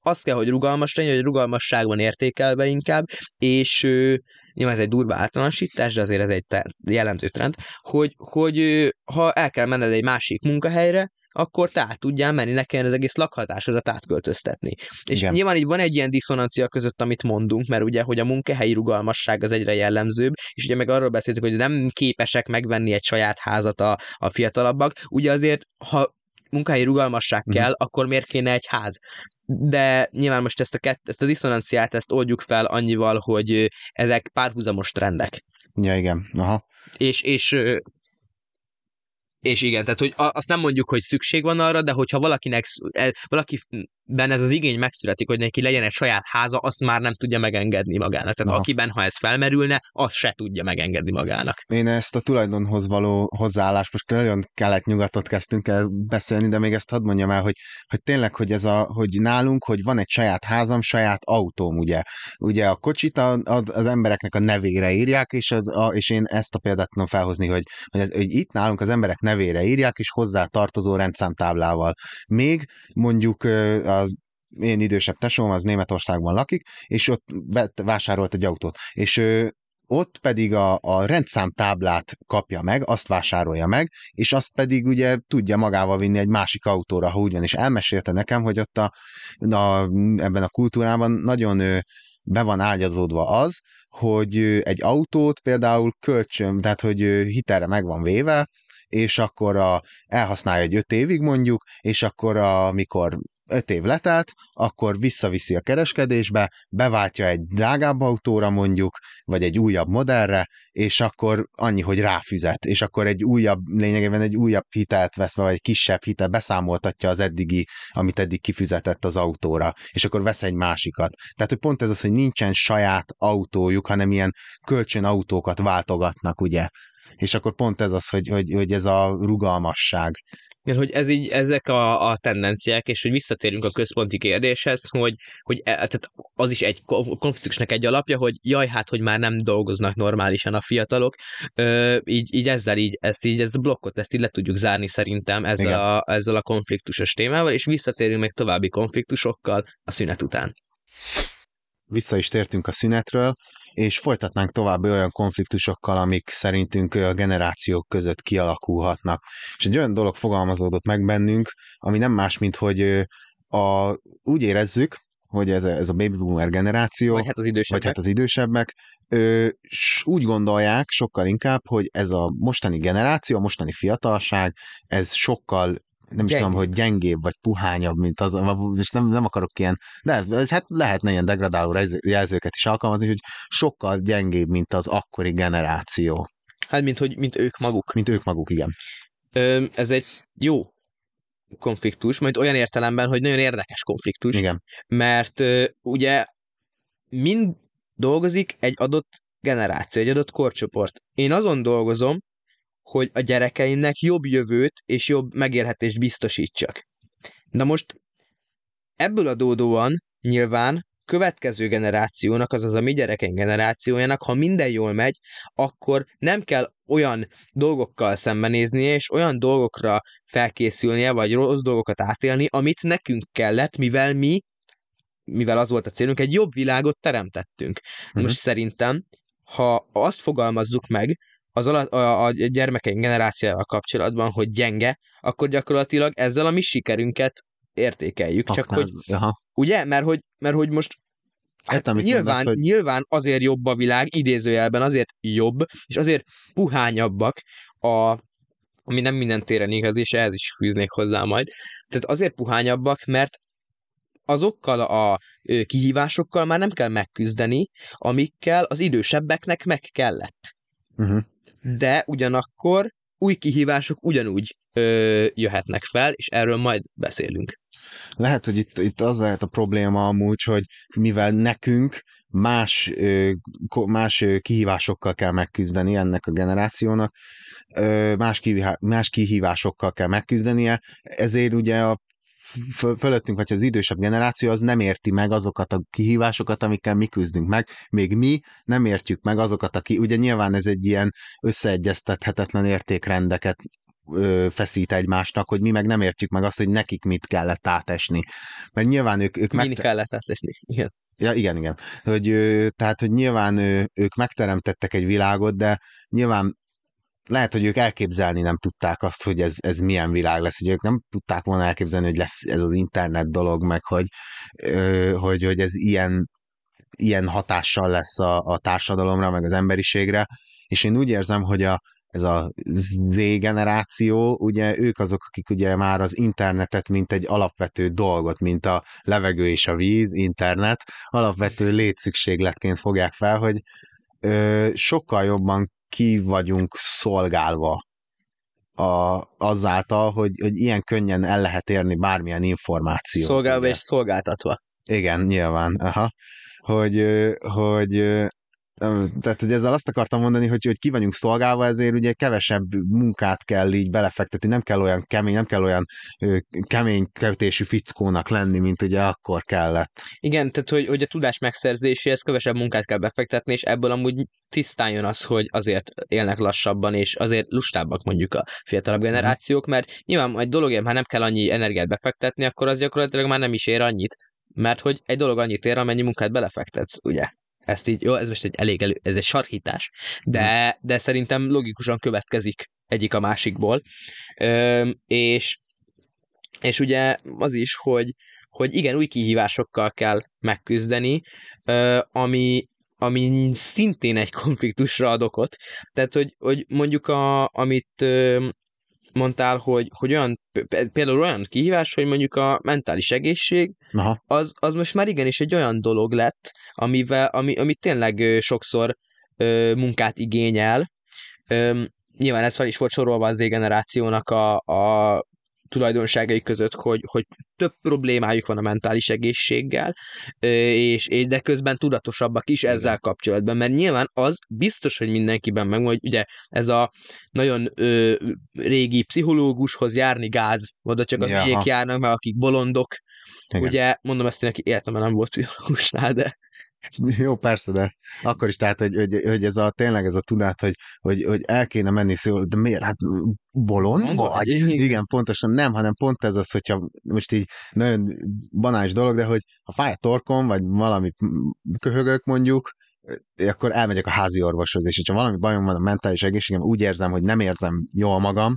azt kell, hogy rugalmas legyen, hogy rugalmasság van értékelve inkább, és ö, nyilván ez egy durva általánosítás, de azért ez egy jellemző trend, hogy, hogy ö, ha el kell menned egy másik munkahelyre, akkor te át tudjál menni, ne kelljen az egész lakhatásodat átköltöztetni. És Igen. nyilván így van egy ilyen diszonancia között, amit mondunk, mert ugye, hogy a munkahelyi rugalmasság az egyre jellemzőbb, és ugye meg arról beszéltük, hogy nem képesek megvenni egy saját házat a, a fiatalabbak, ugye azért, ha munkahelyi rugalmasság mhm. kell, mm. akkor miért kéne egy ház? De nyilván most ezt a, kett, ezt a diszonanciát, ezt oldjuk fel annyival, hogy ezek párhuzamos trendek. Ja, igen. Aha. És, és és igen, tehát hogy azt nem mondjuk, hogy szükség van arra, de hogyha valakinek, e, valakiben ez az igény megszületik, hogy neki legyen egy saját háza, azt már nem tudja megengedni magának. Tehát Aha. akiben, ha ez felmerülne, azt se tudja megengedni magának. Én ezt a tulajdonhoz való hozzáállást, most nagyon kelet-nyugatot kezdtünk el beszélni, de még ezt hadd mondjam el, hogy, hogy tényleg, hogy ez a, hogy nálunk, hogy van egy saját házam, saját autóm, ugye. Ugye a kocsit a, a, az embereknek a nevére írják, és, az, a, és én ezt a példát tudom felhozni, hogy, hogy, ez, hogy itt nálunk az emberek nevére írják, és hozzá tartozó rendszámtáblával. Még mondjuk a én idősebb tesóm, az Németországban lakik, és ott vásárolt egy autót, és ő, ott pedig a, a rendszámtáblát kapja meg, azt vásárolja meg, és azt pedig ugye tudja magával vinni egy másik autóra, ha úgy van, és elmesélte nekem, hogy ott a, a, ebben a kultúrában nagyon ő, be van ágyazódva az, hogy egy autót például kölcsön, tehát hogy hitelre meg van véve, és akkor a, elhasználja egy öt évig mondjuk, és akkor amikor öt év letelt, akkor visszaviszi a kereskedésbe, beváltja egy drágább autóra mondjuk, vagy egy újabb modellre, és akkor annyi, hogy ráfizet, és akkor egy újabb, lényegében egy újabb hitelt vesz, vagy egy kisebb hitel, beszámoltatja az eddigi, amit eddig kifizetett az autóra, és akkor vesz egy másikat. Tehát, hogy pont ez az, hogy nincsen saját autójuk, hanem ilyen kölcsön autókat váltogatnak, ugye? És akkor pont ez az, hogy, hogy, hogy ez a rugalmasság. Igen, hogy ez így, ezek a, a tendenciák, és hogy visszatérünk a központi kérdéshez, hogy, hogy e, tehát az is egy konfliktusnak egy alapja, hogy jaj, hát, hogy már nem dolgoznak normálisan a fiatalok, Ö, így, így ezzel így, ezt így, ezt a blokkot, ezt így le tudjuk zárni szerintem ezzel a, ezzel a konfliktusos témával, és visszatérünk még további konfliktusokkal a szünet után. Vissza is tértünk a szünetről, és folytatnánk tovább olyan konfliktusokkal, amik szerintünk a generációk között kialakulhatnak. És egy olyan dolog fogalmazódott meg bennünk, ami nem más, mint hogy a, úgy érezzük, hogy ez a, ez a baby boomer generáció, vagy hát az idősebbek, vagy hát az idősebbek ö, úgy gondolják sokkal inkább, hogy ez a mostani generáció, a mostani fiatalság, ez sokkal nem is tudom, hogy gyengébb vagy puhányabb, mint az, és nem, nem akarok ilyen, de hát lehetne ilyen degradáló jelzőket is alkalmazni, hogy sokkal gyengébb, mint az akkori generáció. Hát, mint, hogy, mint ők maguk. Mint ők maguk, igen. Ö, ez egy jó konfliktus, majd olyan értelemben, hogy nagyon érdekes konfliktus. Igen. Mert ö, ugye mind dolgozik egy adott generáció, egy adott korcsoport. Én azon dolgozom, hogy a gyerekeimnek jobb jövőt és jobb megélhetést biztosítsak. Na most ebből adódóan nyilván következő generációnak, azaz a mi gyerekeink generációjának, ha minden jól megy, akkor nem kell olyan dolgokkal szembenéznie, és olyan dolgokra felkészülnie, vagy rossz dolgokat átélni, amit nekünk kellett, mivel mi, mivel az volt a célunk, egy jobb világot teremtettünk. Uh-huh. Most szerintem, ha azt fogalmazzuk meg, az alatt, a, a gyermekeink generációval kapcsolatban, hogy gyenge, akkor gyakorlatilag ezzel a mi sikerünket értékeljük. Csak hogy, aha. ugye? Mert hogy, mert hogy most Hát, hát nyilván, mondasz, hogy... nyilván azért jobb a világ, idézőjelben azért jobb, és azért puhányabbak a, ami nem minden téren igaz, és ehhez is fűznék hozzá majd. Tehát azért puhányabbak, mert azokkal a kihívásokkal már nem kell megküzdeni, amikkel az idősebbeknek meg kellett. Uh-huh de ugyanakkor új kihívások ugyanúgy ö, jöhetnek fel, és erről majd beszélünk. Lehet, hogy itt, itt az lehet a probléma amúgy, hogy mivel nekünk más, más kihívásokkal kell megküzdeni ennek a generációnak, más, más kihívásokkal kell megküzdenie, ezért ugye a fölöttünk, vagy az idősebb generáció, az nem érti meg azokat a kihívásokat, amikkel mi küzdünk meg, még mi nem értjük meg azokat, aki, ugye nyilván ez egy ilyen összeegyeztethetetlen értékrendeket ö, feszít egymásnak, hogy mi meg nem értjük meg azt, hogy nekik mit kellett átesni. Mert nyilván ők... ők Min kellett átesni, igen. Ja, igen, igen. Hogy, ö, tehát, hogy nyilván ö, ők megteremtettek egy világot, de nyilván lehet, hogy ők elképzelni nem tudták azt, hogy ez, ez milyen világ lesz. Ugye ők nem tudták volna elképzelni, hogy lesz ez az internet dolog, meg hogy, hogy, hogy ez ilyen, ilyen hatással lesz a, a társadalomra, meg az emberiségre. És én úgy érzem, hogy a, ez a Z generáció, ugye ők azok, akik ugye már az internetet, mint egy alapvető dolgot, mint a levegő és a víz, internet, alapvető létszükségletként fogják fel, hogy ö, sokkal jobban ki vagyunk szolgálva a, azáltal, hogy, hogy ilyen könnyen el lehet érni bármilyen információt. Szolgálva ugye. és szolgáltatva. Igen, nyilván. Aha. Hogy, hogy tehát, hogy ezzel azt akartam mondani, hogy, hogy ki vagyunk szolgálva, ezért ugye kevesebb munkát kell így belefektetni, nem kell olyan kemény, nem kell olyan ö, kemény kötésű fickónak lenni, mint ugye akkor kellett. Igen, tehát hogy, hogy a tudás megszerzéséhez kevesebb munkát kell befektetni, és ebből amúgy tisztán jön az, hogy azért élnek lassabban, és azért lustábbak mondjuk a fiatalabb mhm. generációk, mert nyilván egy dologért, ha nem kell annyi energiát befektetni, akkor az gyakorlatilag már nem is ér annyit, mert hogy egy dolog annyit ér, amennyi munkát belefektetsz, ugye? Ezt így, jó, ez most egy elég elő, ez egy sarkítás, de, de szerintem logikusan következik egyik a másikból. Ö, és, és ugye az is, hogy, hogy igen, új kihívásokkal kell megküzdeni, ö, ami, ami szintén egy konfliktusra ad okot. Tehát, hogy, hogy mondjuk a, amit ö, mondtál, hogy, hogy olyan, például olyan kihívás, hogy mondjuk a mentális egészség, Aha. az, az most már igenis egy olyan dolog lett, amivel, ami, ami tényleg sokszor ö, munkát igényel. Ö, nyilván ez fel is volt sorolva az Z-generációnak a, a tulajdonságai között, hogy, hogy több problémájuk van a mentális egészséggel, és, de közben tudatosabbak is ezzel kapcsolatban, mert nyilván az biztos, hogy mindenkiben megvan, hogy ugye ez a nagyon ö, régi pszichológushoz járni gáz, oda csak a hülyék járnak, mert akik bolondok, Igen. ugye mondom ezt, hogy életemben nem volt pszichológusnál, de (laughs) jó, persze, de akkor is, tehát, hogy, hogy, hogy ez a, tényleg ez a tudat, hogy, hogy, hogy el kéne menni szól, de miért? Hát bolond vagy? Igen, pontosan nem, hanem pont ez az, hogyha most így nagyon banális dolog, de hogy ha fáj a torkom, vagy valami köhögök mondjuk, akkor elmegyek a házi orvoshoz, és ha valami bajom van a mentális egészségem, úgy érzem, hogy nem érzem jól magam,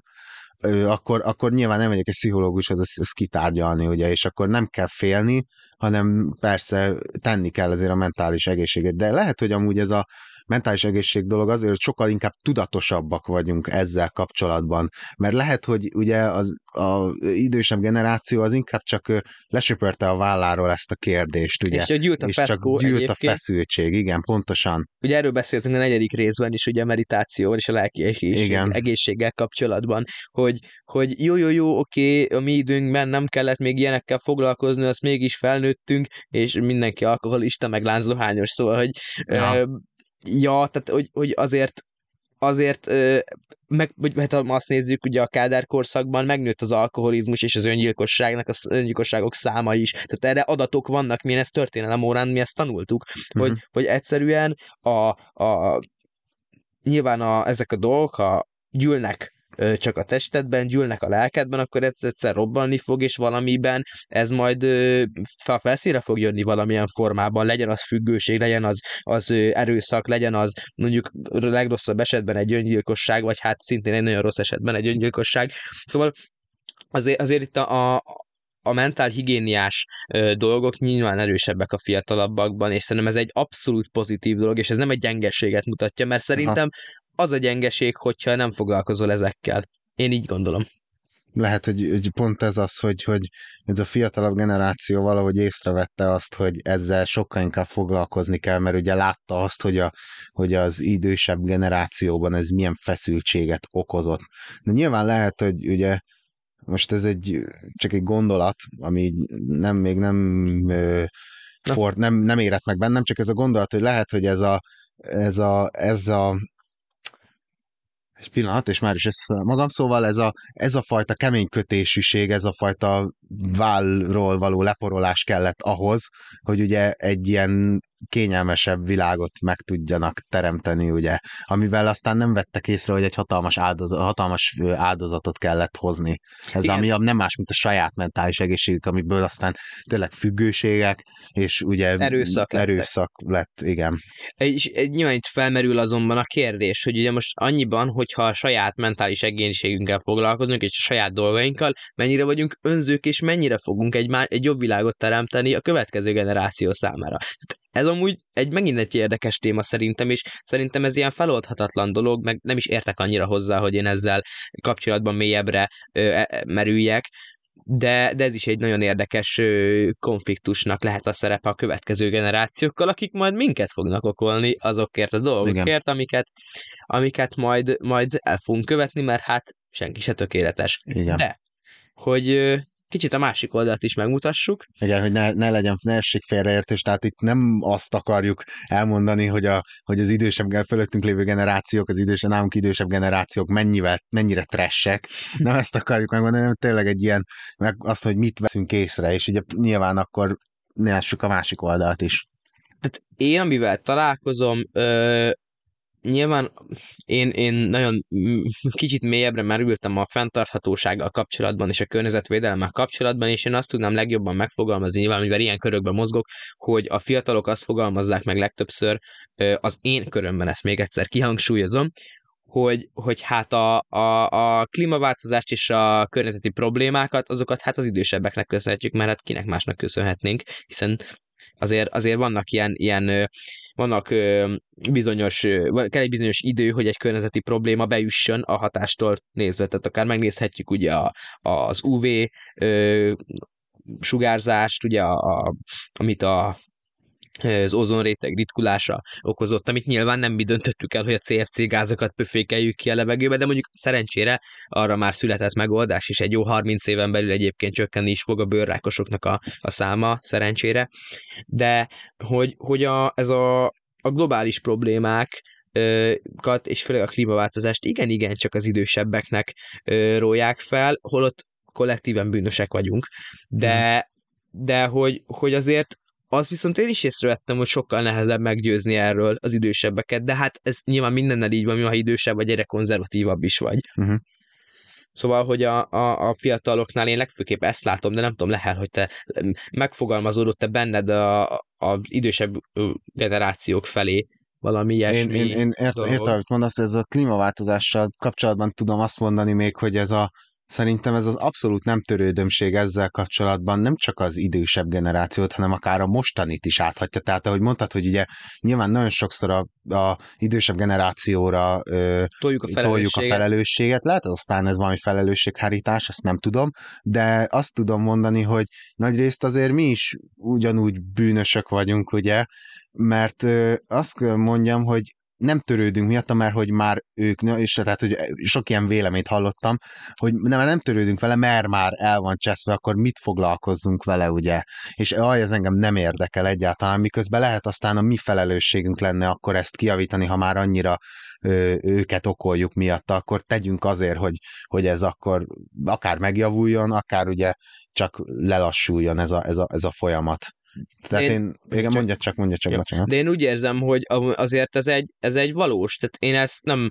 akkor, akkor nyilván nem megyek egy pszichológushoz ezt, ezt kitárgyalni, ugye, és akkor nem kell félni, hanem persze tenni kell azért a mentális egészséget. De lehet, hogy amúgy ez a mentális egészség dolog azért, hogy sokkal inkább tudatosabbak vagyunk ezzel kapcsolatban. Mert lehet, hogy ugye az a idősebb generáció az inkább csak lesöpörte a válláról ezt a kérdést, ugye? És gyűlt a és csak gyűlt a feszültség, igen, pontosan. Ugye erről beszéltünk a negyedik részben is, ugye a meditáció és a lelki egészség, egészséggel kapcsolatban, hogy, hogy jó, jó, jó, oké, a mi időnkben nem kellett még ilyenekkel foglalkozni, azt mégis felnőttünk, és mindenki alkoholista, meg lánzdohányos, szóval, hogy ja ja, tehát hogy, hogy azért azért, meg, vagy hát ha azt nézzük, ugye a Kádár korszakban megnőtt az alkoholizmus és az öngyilkosságnak, az öngyilkosságok száma is. Tehát erre adatok vannak, milyen ez történelem órán, mi ezt tanultuk, uh-huh. hogy, hogy egyszerűen a, a nyilván a, ezek a dolgok, ha gyűlnek csak a testedben, gyűlnek a lelkedben, akkor egyszer, robbanni fog, és valamiben ez majd fel felszínre fog jönni valamilyen formában, legyen az függőség, legyen az, az erőszak, legyen az mondjuk legrosszabb esetben egy öngyilkosság, vagy hát szintén egy nagyon rossz esetben egy öngyilkosság. Szóval azért, azért itt a, a a mentál higiéniás ö, dolgok nyilván erősebbek a fiatalabbakban, és szerintem ez egy abszolút pozitív dolog, és ez nem egy gyengességet mutatja, mert szerintem az a gyengeség, hogyha nem foglalkozol ezekkel. Én így gondolom. Lehet, hogy, hogy pont ez az, hogy, hogy ez a fiatalabb generáció valahogy észrevette azt, hogy ezzel sokkal inkább foglalkozni kell, mert ugye látta azt, hogy, a, hogy az idősebb generációban ez milyen feszültséget okozott. De nyilván lehet, hogy ugye most ez egy csak egy gondolat, ami nem még nem Ford nem, nem érett meg bennem, csak ez a gondolat, hogy lehet, hogy ez a, ez a, ez a egy pillanat, és már is ezt magam, szóval ez a, ez a fajta kemény kötésűség, ez a fajta vállról való leporolás kellett ahhoz, hogy ugye egy ilyen kényelmesebb világot meg tudjanak teremteni, ugye, amivel aztán nem vettek észre, hogy egy hatalmas, áldozat, hatalmas áldozatot kellett hozni. Ez igen. ami nem más, mint a saját mentális egészségük, amiből aztán tényleg függőségek, és ugye erőszak, erőszak lett, igen. És nyilván itt felmerül azonban a kérdés, hogy ugye most annyiban, hogyha a saját mentális egészségünkkel foglalkozunk, és a saját dolgainkkal, mennyire vagyunk önzők, és mennyire fogunk egy, má- egy jobb világot teremteni a következő generáció számára. Ez amúgy egy megint egy érdekes téma szerintem, és szerintem ez ilyen feloldhatatlan dolog, meg nem is értek annyira hozzá, hogy én ezzel kapcsolatban mélyebbre ö, e, e merüljek, de, de ez is egy nagyon érdekes ö, konfliktusnak lehet a szerepe a következő generációkkal, akik majd minket fognak okolni azokért a dolgokért, Igen. amiket, amiket majd, majd el fogunk követni, mert hát senki se tökéletes. Igen. De, hogy kicsit a másik oldalt is megmutassuk. Igen, hogy ne, ne legyen, ne essék félreértés, tehát itt nem azt akarjuk elmondani, hogy, a, hogy az idősebb, fölöttünk lévő generációk, az idősebb, nálunk idősebb generációk mennyivel, mennyire tressek, nem ezt akarjuk megmondani, hanem tényleg egy ilyen, meg azt, hogy mit veszünk észre, és ugye nyilván akkor lássuk a másik oldalt is. Tehát én, amivel találkozom, ö, nyilván én, én nagyon kicsit mélyebbre merültem a fenntarthatósággal kapcsolatban és a környezetvédelemmel kapcsolatban, és én azt tudnám legjobban megfogalmazni, nyilván, mivel ilyen körökben mozgok, hogy a fiatalok azt fogalmazzák meg legtöbbször, az én körömben ezt még egyszer kihangsúlyozom, hogy, hogy hát a, a, a klímaváltozást és a környezeti problémákat, azokat hát az idősebbeknek köszönhetjük, mert hát kinek másnak köszönhetnénk, hiszen azért, azért vannak ilyen, ilyen vannak bizonyos, kell egy bizonyos idő, hogy egy környezeti probléma beüssön a hatástól nézve. Tehát akár megnézhetjük ugye a, az UV sugárzást, ugye a, a, amit a az ozonréteg ritkulása okozott, amit nyilván nem mi döntöttük el, hogy a CFC gázokat pöfékeljük ki a levegőbe, de mondjuk szerencsére arra már született megoldás, és egy jó 30 éven belül egyébként csökkenni is fog a bőrrákosoknak a, a száma, szerencsére. De hogy, hogy a, ez a, a globális problémák, és főleg a klímaváltozást igen-igen csak az idősebbeknek róják fel, holott kollektíven bűnösek vagyunk, de, mhm. de hogy, hogy azért az viszont én is észrevettem, hogy sokkal nehezebb meggyőzni erről az idősebbeket, de hát ez nyilván mindennel így van, ha idősebb vagy, egyre konzervatívabb is vagy. Uh-huh. Szóval, hogy a, a, a fiataloknál én legfőképp ezt látom, de nem tudom, lehet, hogy te megfogalmazódott te benned a, az idősebb generációk felé valami ilyesmi Én, én, én értem, értem, amit mondasz, ez a klímaváltozással kapcsolatban tudom azt mondani még, hogy ez a Szerintem ez az abszolút nem törődömség ezzel kapcsolatban nem csak az idősebb generációt, hanem akár a mostanit is áthatja. Tehát ahogy mondtad, hogy ugye nyilván nagyon sokszor a, a idősebb generációra ö, toljuk, a toljuk a felelősséget. Lehet aztán ez valami felelősséghárítás, ezt nem tudom, de azt tudom mondani, hogy nagyrészt azért mi is ugyanúgy bűnösök vagyunk, ugye, mert ö, azt mondjam, hogy nem törődünk miatta, mert hogy már ők, és tehát, hogy sok ilyen véleményt hallottam, hogy nem, nem törődünk vele, mert már el van cseszve, akkor mit foglalkozzunk vele, ugye? És aj, ez engem nem érdekel egyáltalán, miközben lehet aztán a mi felelősségünk lenne akkor ezt kiavítani, ha már annyira ö, őket okoljuk miatta, akkor tegyünk azért, hogy, hogy ez akkor akár megjavuljon, akár ugye csak lelassuljon ez a, ez a, ez a folyamat. Tehát én, én igen, csak, mondja csak, mondja csak, bocsánat. De én úgy érzem, hogy azért ez egy, ez egy valós, tehát én ezt nem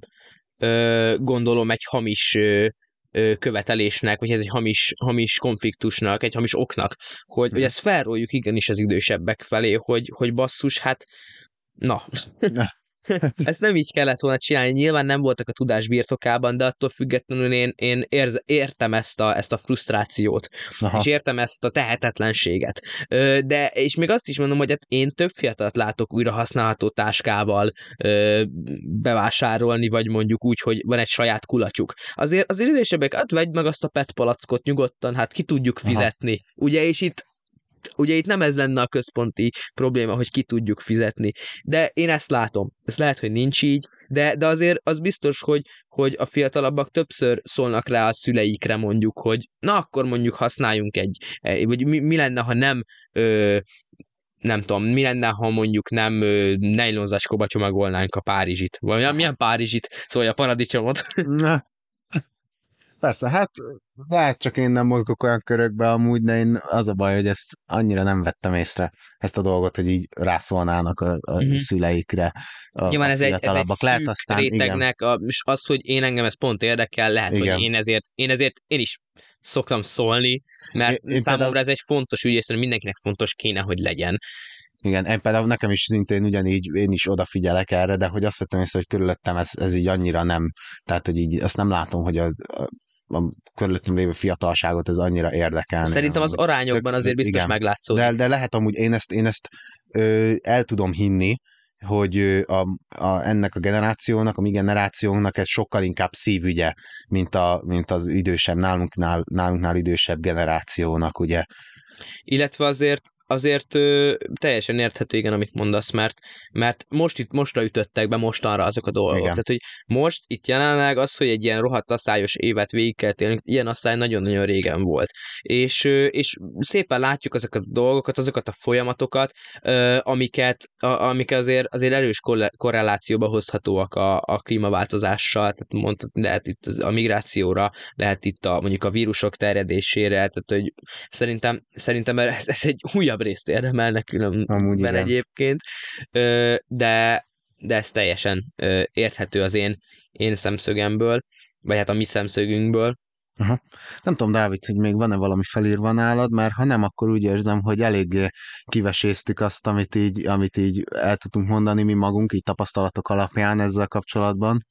ö, gondolom egy hamis ö, követelésnek, vagy ez egy hamis, hamis konfliktusnak, egy hamis oknak, hogy, hogy hmm. ezt felróljuk igenis az idősebbek felé, hogy, hogy basszus, hát na. (laughs) Ezt nem így kellett volna csinálni, nyilván nem voltak a tudás birtokában, de attól függetlenül én, én érz, értem ezt a, ezt a frusztrációt, Aha. és értem ezt a tehetetlenséget. De, és még azt is mondom, hogy hát én több fiatalt látok újra használható táskával bevásárolni, vagy mondjuk úgy, hogy van egy saját kulacsuk. Azért, azért idősebbek, hát vedd meg azt a PET palackot nyugodtan, hát ki tudjuk fizetni. Aha. Ugye, és itt ugye itt nem ez lenne a központi probléma, hogy ki tudjuk fizetni. De én ezt látom. Ez lehet, hogy nincs így, de, de azért az biztos, hogy, hogy a fiatalabbak többször szólnak rá a szüleikre mondjuk, hogy na akkor mondjuk használjunk egy, vagy mi, mi lenne, ha nem ö, nem tudom, mi lenne, ha mondjuk nem nejlonzacskóba csomagolnánk a Párizsit. Vagy milyen Párizsit? Szóval a paradicsomot. Na, Persze, hát lehet csak én nem mozgok olyan körökbe amúgy, de én az a baj, hogy ezt annyira nem vettem észre, ezt a dolgot, hogy így rászólnának a, a uh-huh. szüleikre. A, Nyilván a ez egy, ez egy lehet aztán, rétegnek, a, és az, hogy én engem ez pont érdekel, lehet, igen. hogy én ezért, én ezért én is szoktam szólni, mert én, én számomra például... ez egy fontos ügy, és mindenkinek fontos kéne, hogy legyen. Igen, én például nekem is szintén ugyanígy, én is odafigyelek erre, de hogy azt vettem észre, hogy körülöttem ez, ez így annyira nem, tehát hogy így azt nem látom, hogy a, a a körülöttem lévő fiatalságot ez annyira érdekel. Szerintem az arányokban azért biztos igen, meglátszódik. De, de lehet amúgy, én ezt, én ezt ö, el tudom hinni, hogy a, a, ennek a generációnak, a mi generációnknak ez sokkal inkább szívügye, mint, a, mint az idősebb, nálunknál, nálunknál idősebb generációnak, ugye. Illetve azért azért ö, teljesen érthető, igen, amit mondasz, mert, mert most itt mostra ütöttek be mostanra azok a dolgok. Igen. Tehát, hogy most itt jelenleg az, hogy egy ilyen rohadt asszályos évet végig kell télni, ilyen asszály nagyon-nagyon régen volt. És, ö, és szépen látjuk azokat a dolgokat, azokat a folyamatokat, ö, amiket, a, amik azért, azért erős korrelációba hozhatóak a, a klímaváltozással, tehát mondtad, lehet itt a migrációra, lehet itt a, mondjuk a vírusok terjedésére, tehát hogy szerintem, szerintem ez, ez egy újabb újabb részt érdemelnek különben egyébként, de de ez teljesen érthető az én, én szemszögemből, vagy hát a mi szemszögünkből. Aha. Nem tudom, Dávid, hogy még van-e valami felírva nálad, mert ha nem, akkor úgy érzem, hogy eléggé kiveséztük azt, amit így, amit így el tudtunk mondani mi magunk, így tapasztalatok alapján ezzel kapcsolatban.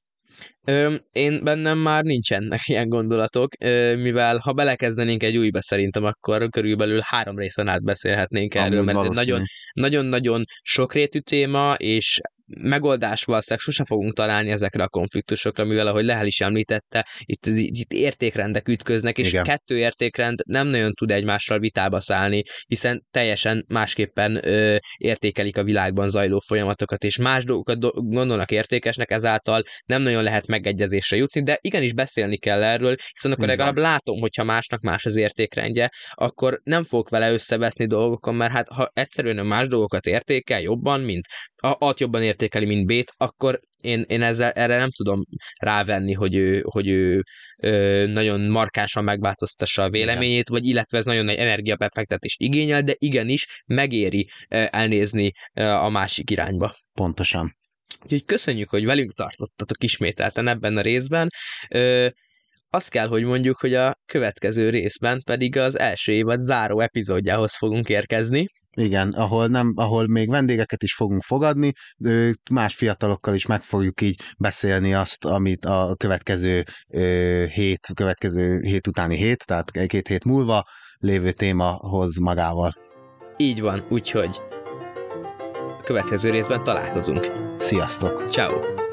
Én bennem már nincsenek (laughs) ilyen gondolatok, mivel ha belekezdenénk egy újba szerintem, akkor körülbelül három részen át beszélhetnénk erről, Amúgy mert nagyon-nagyon sokrétű téma, és megoldás valószínűleg sose fogunk találni ezekre a konfliktusokra, mivel ahogy Lehel is említette, itt, itt értékrendek ütköznek, és Igen. kettő értékrend nem nagyon tud egymással vitába szállni, hiszen teljesen másképpen ö, értékelik a világban zajló folyamatokat, és más dolgokat do- gondolnak értékesnek, ezáltal nem nagyon lehet megegyezésre jutni, de igenis beszélni kell erről, hiszen akkor van. legalább látom, hogyha másnak más az értékrendje, akkor nem fogok vele összeveszni dolgokon, mert hát ha egyszerűen más dolgokat értékel jobban, mint A-t jobban értékeli, mint B-t, akkor én, én ezzel, erre nem tudom rávenni, hogy ő, hogy ő ö, nagyon markánsan megváltoztassa a véleményét, vagy illetve ez nagyon nagy energiabefektetést igényel, de igenis megéri elnézni a másik irányba. Pontosan. Úgyhogy köszönjük, hogy velünk tartottatok ismételten ebben a részben. Ö, azt kell, hogy mondjuk, hogy a következő részben pedig az első évad záró epizódjához fogunk érkezni. Igen, ahol, nem, ahol még vendégeket is fogunk fogadni, más fiatalokkal is meg fogjuk így beszélni azt, amit a következő hét, következő hét utáni hét, tehát két hét múlva lévő téma hoz magával. Így van, úgyhogy a következő részben találkozunk. Sziasztok! Ciao.